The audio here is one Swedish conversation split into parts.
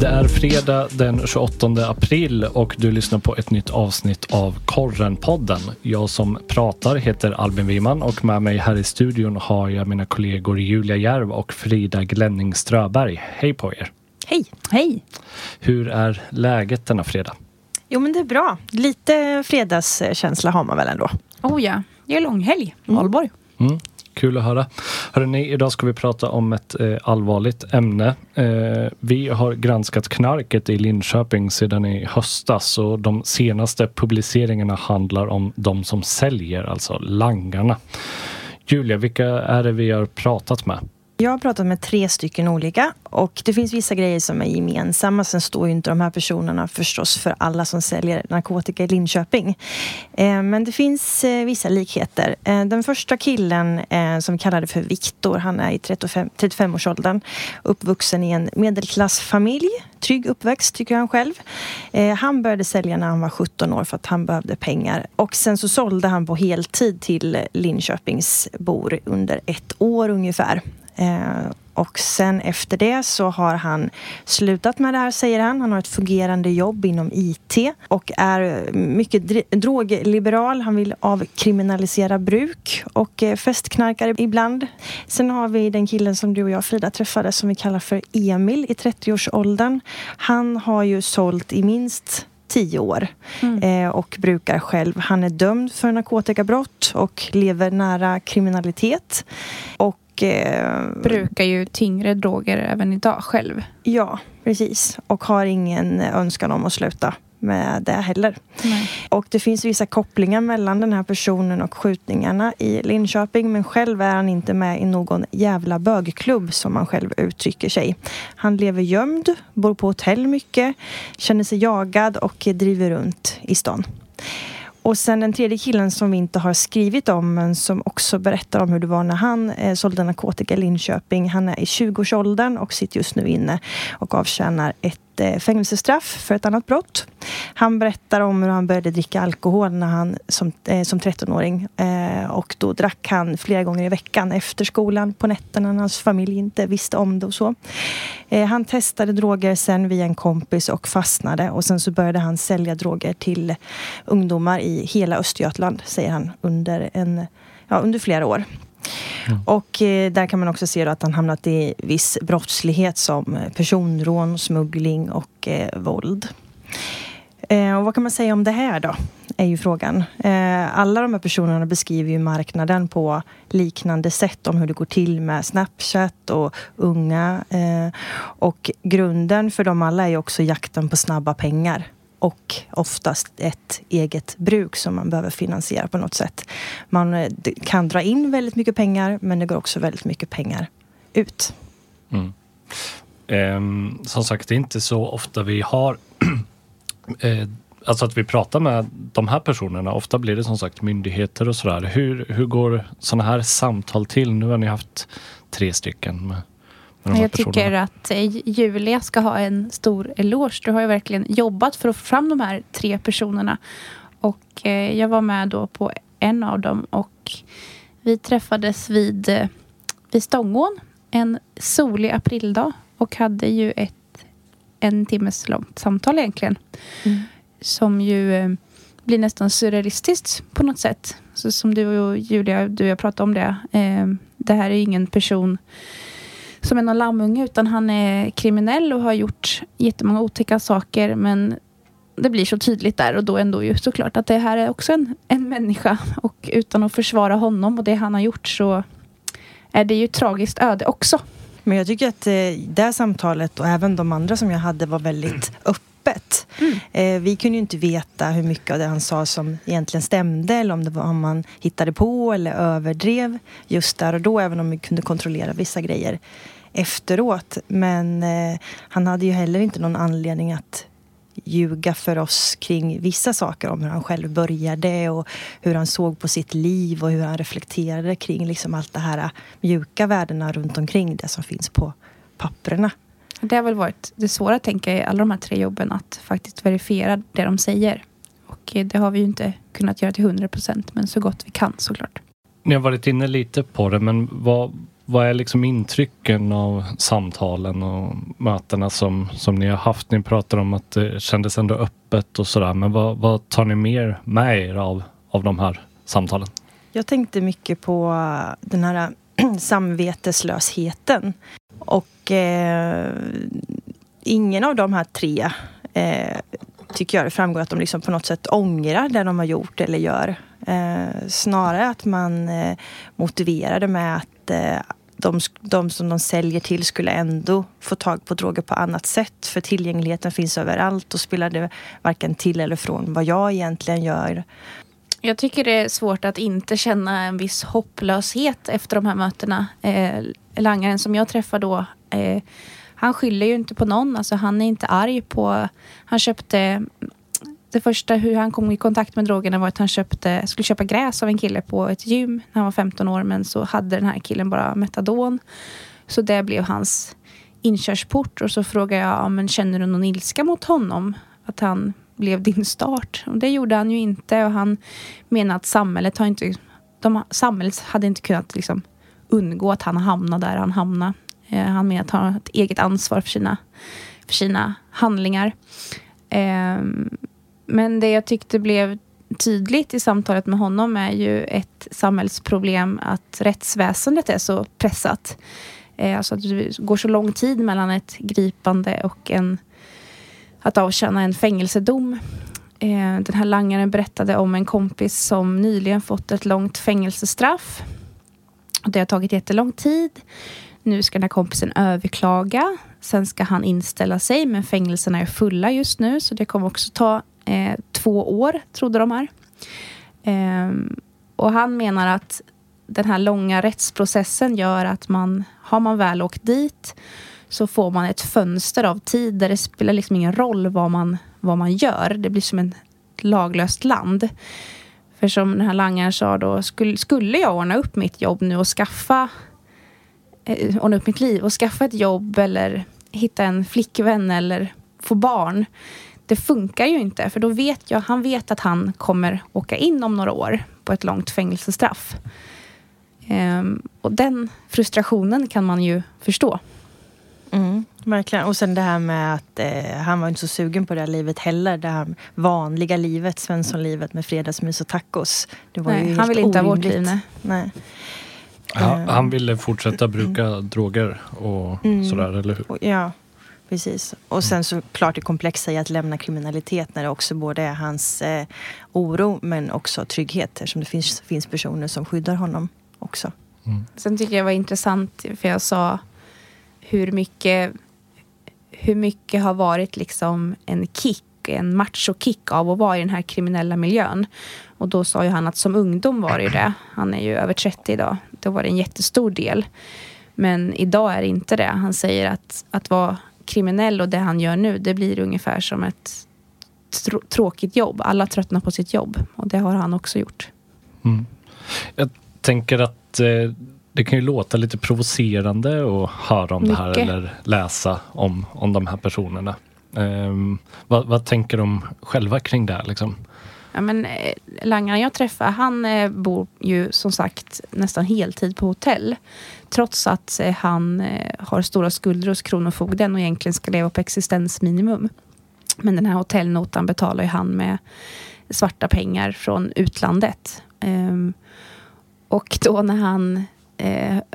Det är fredag den 28 april och du lyssnar på ett nytt avsnitt av Korrenpodden. Jag som pratar heter Albin Wiman och med mig här i studion har jag mina kollegor Julia Järv och Frida Glenning Ströberg. Hej på er! Hej! Hej! Hur är läget denna fredag? Jo men det är bra. Lite fredagskänsla har man väl ändå. Oh ja, det är långhelg. Valborg. Mm. Kul att höra. Hörrni, idag ska vi prata om ett eh, allvarligt ämne. Eh, vi har granskat knarket i Linköping sedan i höstas och de senaste publiceringarna handlar om de som säljer, alltså langarna. Julia, vilka är det vi har pratat med? Jag har pratat med tre stycken olika och det finns vissa grejer som är gemensamma. Sen står ju inte de här personerna förstås för alla som säljer narkotika i Linköping. Eh, men det finns eh, vissa likheter. Eh, den första killen som vi kallade för Viktor, han är i 35, 35-årsåldern. Uppvuxen i en medelklassfamilj. Trygg uppväxt tycker han själv. Han började sälja när han var 17 år för att han behövde pengar. Och sen så sålde han på heltid till Linköpingsbor under ett år ungefär. Eh, och sen efter det så har han slutat med det här, säger han. Han har ett fungerande jobb inom IT och är mycket drogliberal. Han vill avkriminalisera bruk och eh, festknarkar ibland. Sen har vi den killen som du och jag Frida träffade som vi kallar för Emil i 30-årsåldern. Han har ju sålt i minst tio år mm. eh, och brukar själv. Han är dömd för narkotikabrott och lever nära kriminalitet. Och eh, brukar ju tyngre droger även idag själv. Ja, precis. Och har ingen önskan om att sluta med det heller. Nej. Och det finns vissa kopplingar mellan den här personen och skjutningarna i Linköping men själv är han inte med i någon jävla bögklubb som han själv uttrycker sig. Han lever gömd, bor på hotell mycket, känner sig jagad och driver runt i stan. Och sen den tredje killen som vi inte har skrivit om men som också berättar om hur det var när han eh, sålde narkotika i Linköping. Han är i 20-årsåldern och sitter just nu inne och avtjänar ett Eh, fängelsestraff för ett annat brott. Han berättar om hur han började dricka alkohol när han som, eh, som 13-åring. Eh, och då drack han flera gånger i veckan efter skolan på nätterna när hans familj inte visste om det och så. Eh, han testade droger sen via en kompis och fastnade och sen så började han sälja droger till ungdomar i hela Östergötland, säger han, under, en, ja, under flera år. Mm. Och eh, där kan man också se att han hamnat i viss brottslighet som eh, personrån, smuggling och eh, våld. Eh, och vad kan man säga om det här då? Är ju frågan. Eh, alla de här personerna beskriver ju marknaden på liknande sätt om hur det går till med Snapchat och unga. Eh, och grunden för dem alla är ju också jakten på snabba pengar och oftast ett eget bruk som man behöver finansiera på något sätt. Man eh, kan dra in väldigt mycket pengar men det går också väldigt mycket pengar ut. Mm. Eh, som sagt, det är inte så ofta vi har eh, Alltså att vi pratar med de här personerna. Ofta blir det som sagt myndigheter och sådär. Hur, hur går sådana här samtal till? Nu har ni haft tre stycken. Med jag tycker att eh, Julia ska ha en stor eloge. Du har ju verkligen jobbat för att få fram de här tre personerna. Och eh, jag var med då på en av dem och vi träffades vid, eh, vid Stångån en solig aprildag och hade ju ett en timmes långt samtal egentligen. Mm. Som ju blir nästan surrealistiskt på något sätt. Så som du och Julia, du och jag pratade om det. det här är ingen person som är någon lammunge utan han är kriminell och har gjort jättemånga otäcka saker men det blir så tydligt där och då ändå ju såklart att det här är också en, en människa och utan att försvara honom och det han har gjort så är det ju ett tragiskt öde också. Men jag tycker att eh, det samtalet och även de andra som jag hade var väldigt öppet. Mm. Eh, vi kunde ju inte veta hur mycket av det han sa som egentligen stämde eller om det var om man hittade på eller överdrev just där och då även om vi kunde kontrollera vissa grejer efteråt. Men eh, han hade ju heller inte någon anledning att ljuga för oss kring vissa saker om hur han själv började och hur han såg på sitt liv och hur han reflekterade kring liksom allt det här mjuka värdena runt omkring det som finns på papperna. Det har väl varit det svåra tänker jag i alla de här tre jobben att faktiskt verifiera det de säger. Och eh, det har vi ju inte kunnat göra till hundra procent men så gott vi kan såklart. Ni har varit inne lite på det men vad vad är liksom intrycken av samtalen och mötena som, som ni har haft? Ni pratar om att det kändes ändå öppet och sådär, men vad, vad tar ni mer med er av, av de här samtalen? Jag tänkte mycket på den här samveteslösheten. Och eh, ingen av de här tre eh, tycker jag det framgår att de liksom på något sätt ångrar det de har gjort eller gör. Eh, snarare att man eh, motiverar det med att eh, de, de, som de säljer till skulle ändå få tag på droger på annat sätt. För tillgängligheten finns överallt och spelar det varken till eller från vad jag egentligen gör. Jag tycker det är svårt att inte känna en viss hopplöshet efter de här mötena. Eh, langaren som jag träffar då, eh, han skyller ju inte på någon. Alltså han är inte arg på... Han köpte... Det första hur han kom i kontakt med drogerna var att han köpte, skulle köpa gräs av en kille på ett gym när han var 15 år. Men så hade den här killen bara metadon. Så det blev hans inkörsport. Och så frågade jag, men känner du någon ilska mot honom? Att han blev din start. Och det gjorde han ju inte. Och han menar att samhället har inte... De, samhället hade inte kunnat liksom undgå att han hamnade där han hamnade. Eh, han menar att han har ett eget ansvar för sina, för sina handlingar. Eh, men det jag tyckte blev tydligt i samtalet med honom är ju ett samhällsproblem att rättsväsendet är så pressat. Eh, alltså att det går så lång tid mellan ett gripande och en att avtjäna en fängelsedom. Eh, den här langaren berättade om en kompis som nyligen fått ett långt fängelsestraff. Det har tagit jättelång tid. Nu ska den här kompisen överklaga. Sen ska han inställa sig, men fängelserna är fulla just nu så det kommer också ta eh, två år, trodde de här. Eh, och han menar att den här långa rättsprocessen gör att man, har man väl åkt dit så får man ett fönster av tid där det spelar liksom ingen roll vad man, vad man gör. Det blir som ett laglöst land. För som den här langaren sa då, skulle, skulle jag ordna upp mitt jobb nu och skaffa eh, ordna upp mitt liv och skaffa ett jobb eller hitta en flickvän eller få barn. Det funkar ju inte för då vet jag, han vet att han kommer åka in om några år på ett långt fängelsestraff. Um, och den frustrationen kan man ju förstå. Mm, verkligen. Och sen det här med att eh, han var inte så sugen på det här livet heller. Det här vanliga livet, Svenssonlivet med fredagsmys och tacos. Det var nej, ju han vill inte ha vårt liv. Nej. nej. Ja, han ville fortsätta bruka mm. droger och mm. sådär, eller hur? Ja, precis. Och sen såklart det komplexa i att lämna kriminalitet när det också både är hans eh, oro men också trygghet eftersom det finns, finns personer som skyddar honom också. Mm. Sen tycker jag det var intressant för jag sa hur mycket, hur mycket har varit liksom en kick, en macho-kick av att vara i den här kriminella miljön. Och då sa ju han att som ungdom var det ju det. Han är ju över 30 idag. Då var det en jättestor del. Men idag är det inte det. Han säger att, att vara kriminell och det han gör nu, det blir ungefär som ett trå tråkigt jobb. Alla tröttnar på sitt jobb och det har han också gjort. Mm. Jag tänker att eh, det kan ju låta lite provocerande att höra om Mycket. det här eller läsa om, om de här personerna. Um, vad, vad, tänker de själva kring det? Liksom? Ja, men, eh, langaren jag träffar, han eh, bor ju som sagt nästan heltid på hotell. Trots att eh, han har stora skulder hos Kronofogden och egentligen ska leva på existensminimum. Men den här hotellnotan betalar ju han med svarta pengar från utlandet. Ehm, och då när han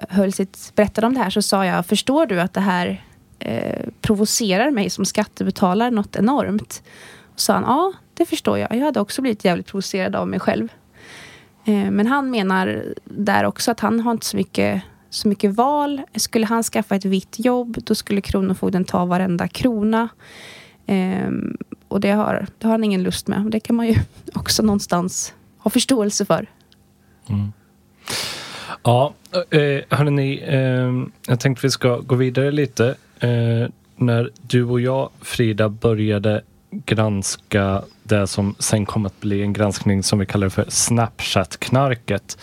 höll sitt, berättade om det här så sa jag, förstår du att det här provocerar mig som skattebetalare något enormt? Och sa han, ja det förstår jag. Jag hade också blivit jävligt provocerad av mig själv. Eh, men han menar där också att han har inte så mycket, så mycket val. Skulle han skaffa ett vitt jobb, då skulle Kronofogden ta varenda krona. Ehm, och det har, det har han ingen lust med. Det kan man ju också någonstans ha förståelse för. Mm. Ja, eh, hörni, eh, jag tänkte vi ska gå vidare lite. Eh, när du och jag, Frida, började granska det som sen kom att bli en granskning som vi kallar för Snapchat-knarket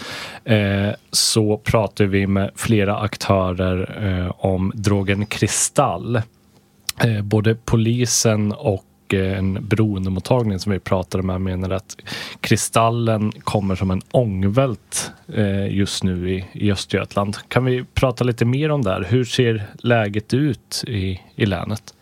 eh, så pratade vi med flera aktörer eh, om drogen kristall. Eh, både polisen och eh, en beroendemottagning som vi pratade med menar att Kristallen kommer som en ångvält eh, just nu i, i Östergötland. Kan vi prata lite mer om det här? Hur ser läget ut i, i länet?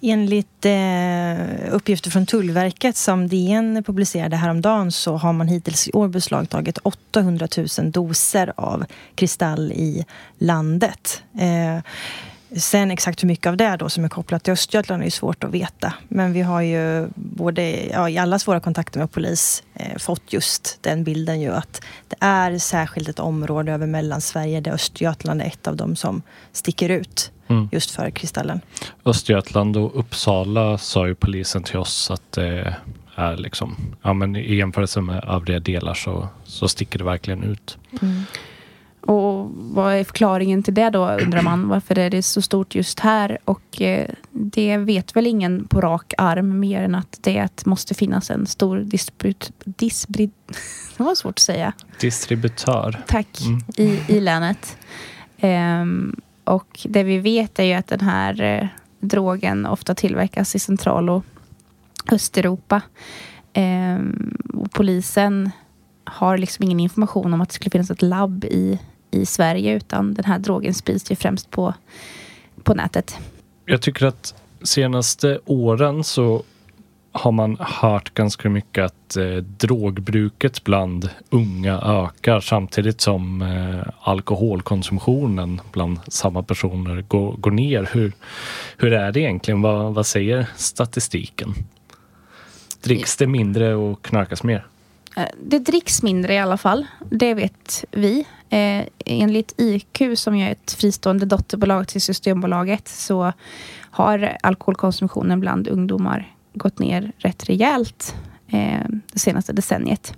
Enligt eh, uppgifter från Tullverket som DN publicerade häromdagen så har man hittills i år beslagtagit 800 000 doser av kristall i landet. Eh, Sen exakt hur mycket av det då som är kopplat till Östergötland är svårt att veta. Men vi har ju både ja, i alla våra kontakter med polis eh, fått just den bilden ju att det är särskilt ett område över Mellansverige där Östergötland är ett av de som sticker ut mm. just för Kristallen. Östergötland och Uppsala sa ju polisen till oss att det är liksom, ja men i jämförelse med övriga delar så, så sticker det verkligen ut. Mm. Och vad är förklaringen till det då undrar man. Varför är det så stort just här? Och eh, det vet väl ingen på rak arm mer än att det måste finnas en stor distribut... Disbri, det var svårt att säga. Distributör. Tack. Mm. I, I länet. Um, och det vi vet är ju att den här eh, drogen ofta tillverkas i Central och Östeuropa. Um, och polisen har liksom ingen information om att det skulle finnas ett labb i, i Sverige utan den här drogen sprids ju främst på, på nätet. Jag tycker att senaste åren så har man hört ganska mycket att eh, drogbruket bland unga ökar samtidigt som eh, alkoholkonsumtionen bland samma personer går, går ner. Hur, hur är det egentligen? Vad, vad säger statistiken? Dricks det mindre och knarkas mer? Eh, det dricks mindre i alla fall. Det vet vi. Eh, enligt IQ som är ett fristående dotterbolag till Systembolaget så har alkoholkonsumtionen bland ungdomar gått ner rätt rejält eh, det senaste decenniet.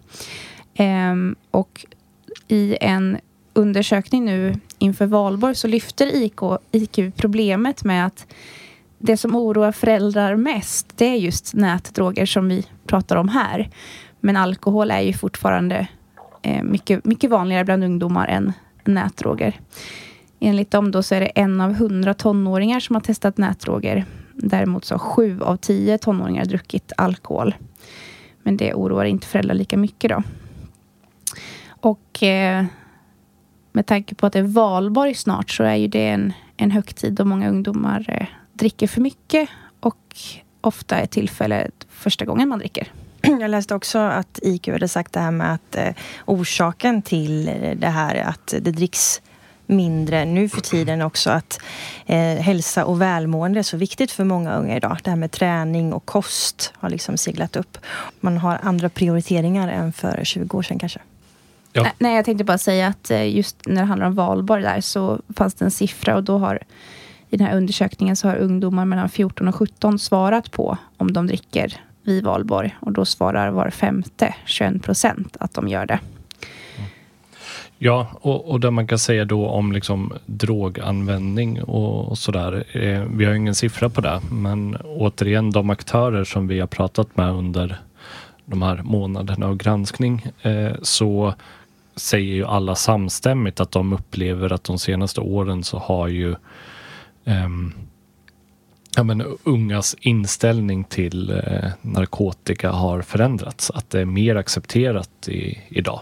Eh, och i en undersökning nu inför valborg så lyfter IK, IQ problemet med att det som oroar föräldrar mest det är just nätdroger som vi pratar om här. Men alkohol är ju fortfarande eh, mycket, mycket vanligare bland ungdomar än nätdroger. Enligt dem då så är det en av hundra tonåringar som har testat nätdroger. Däremot så har sju av tio tonåringar druckit alkohol. Men det oroar inte föräldrar lika mycket då. Och eh, med tanke på att det är valborg snart så är ju det en, en högtid då många ungdomar eh, dricker för mycket och ofta är tillfället första gången man dricker. Jag läste också att IQ hade sagt det här med att eh, orsaken till det här att det dricks mindre nu för tiden också att eh, hälsa och välmående är så viktigt för många unga idag. Det här med träning och kost har liksom seglat upp. Man har andra prioriteringar än för 20 år sedan kanske. Ja. Nej, jag tänkte bara säga att eh, just när det handlar om valborg där så fanns det en siffra och då har i den här undersökningen så har ungdomar mellan 14 och 17 svarat på om de dricker vid valborg och då svarar var femte, 21 procent, att de gör det. Ja, och, och det man kan säga då om liksom droganvändning och, och sådär. Eh, vi har ingen siffra på det, men återigen de aktörer som vi har pratat med under de här månaderna av granskning eh, så säger ju alla samstämmigt att de upplever att de senaste åren så har ju eh, ja, men, ungas inställning till eh, narkotika har förändrats. Att det är mer accepterat i, idag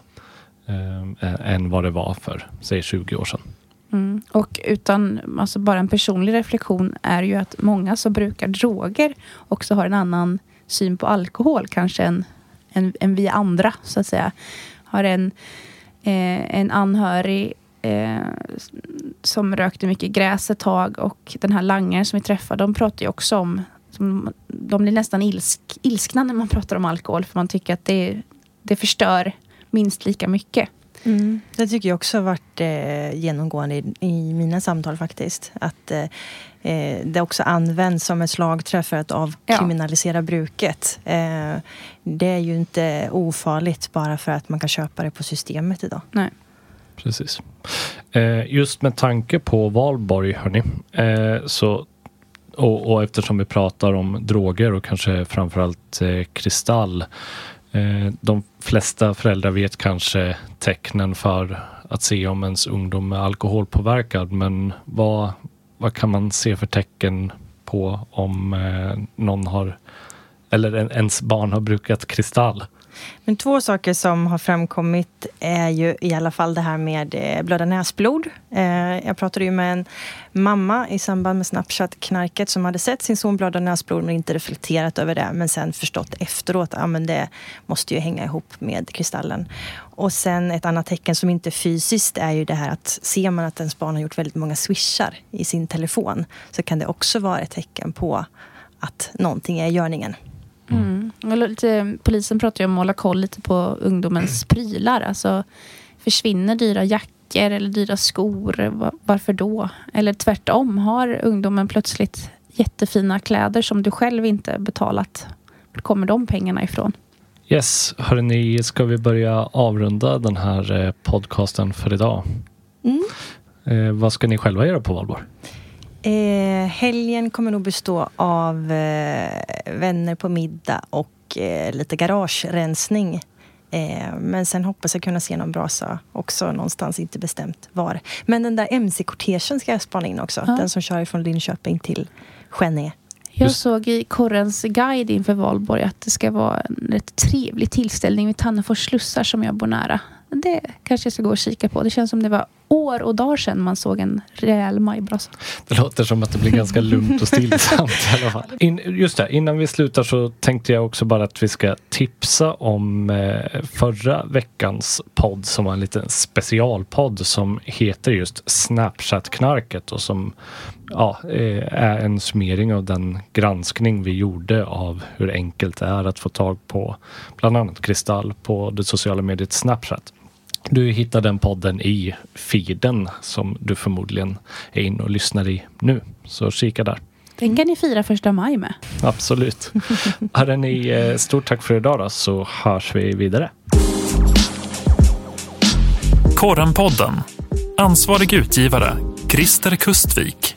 eh, eh än vad det var för, säg 20 år sedan. Mm. Och utan alltså bara en personlig reflektion är ju att många som brukar droger också har en annan syn på alkohol kanske än, än, än vi andra så att säga. Har en, eh, en anhörig eh, som rökte mycket gräs ett tag och den här langaren som vi träffade, de pratar ju också om som, de blir nästan ilsk, ilskna när man pratar om alkohol för man tycker att det, det förstör minst lika mycket. Mm. Det tycker jag också har varit eh, genomgående i, i, mina samtal faktiskt. Att eh, eh, det också används som ett slagträ för att avkriminalisera ja. bruket. Eh, det är ju inte ofarligt bara för att man kan köpa det på systemet idag. Nej. Precis. Eh, just med tanke på valborg, hörni, eh, så och, och, eftersom vi pratar om droger och kanske framförallt eh, kristall Eh, de flesta föräldrar vet kanske tecknen för att se om ens ungdom är alkoholpåverkad, men vad, vad kan man se för tecken på om eh, någon har eller ens barn har brukat kristall. Men två saker som har framkommit är ju i alla fall det här med eh, blöda näsblod. Eh, jag pratade ju med en mamma i samband med Snapchat-knarket som hade sett sin son blöda näsblod men inte reflekterat över det. Men sen förstått efteråt att ja, det måste ju hänga ihop med kristallen. Och sen ett annat tecken som inte är fysiskt är ju det här att ser man att ens barn har gjort väldigt många swishar i sin telefon så kan det också vara ett tecken på att någonting är i görningen. Mm. Lite, polisen pratar ju om att hålla koll lite på ungdomens prylar. Alltså, försvinner dyra jackor eller dyra skor? Varför då? Eller tvärtom, har ungdomen plötsligt jättefina kläder som du själv inte betalat? Var kommer de pengarna ifrån? Yes, hörni, ska vi börja avrunda den här eh, podcasten för idag? Mm. Eh, vad ska ni själva göra på valborg? Eh, helgen kommer nog bestå av eh, vänner på middag och eh, lite garagerensning. Eh, men sen hoppas jag kunna se någon brasa också någonstans, inte bestämt var. Men den där mc-kortegen ska jag spana in också. Ja. Den som kör från Linköping till Skänninge. Jag såg i Korrens guide inför valborg att det ska vara en rätt trevlig tillställning vid Tannefors slussar som jag bor nära. Det kanske jag ska gå och kika på. Det känns som det var år och dagar sedan man såg en rejäl majbrasa. Det låter som att det blir ganska lugnt och stillsamt i alla fall. In, just det, innan vi slutar så tänkte jag också bara att vi ska tipsa om eh, förra veckans podd som var en liten specialpodd som heter just Snapchat-knarket och som ja, eh, är en summering av den granskning vi gjorde av hur enkelt det är att få tag på bland annat kristall på det sociala mediet Snapchat. Du hittar den podden i feeden som du förmodligen är inne och lyssnar i nu. Så kika där. Den kan ni fira första maj med. Absolut. Hörrni, eh, stort tack för idag då, så hörs vi vidare. Korrenpodden. Ansvarig utgivare Christer Kustvik.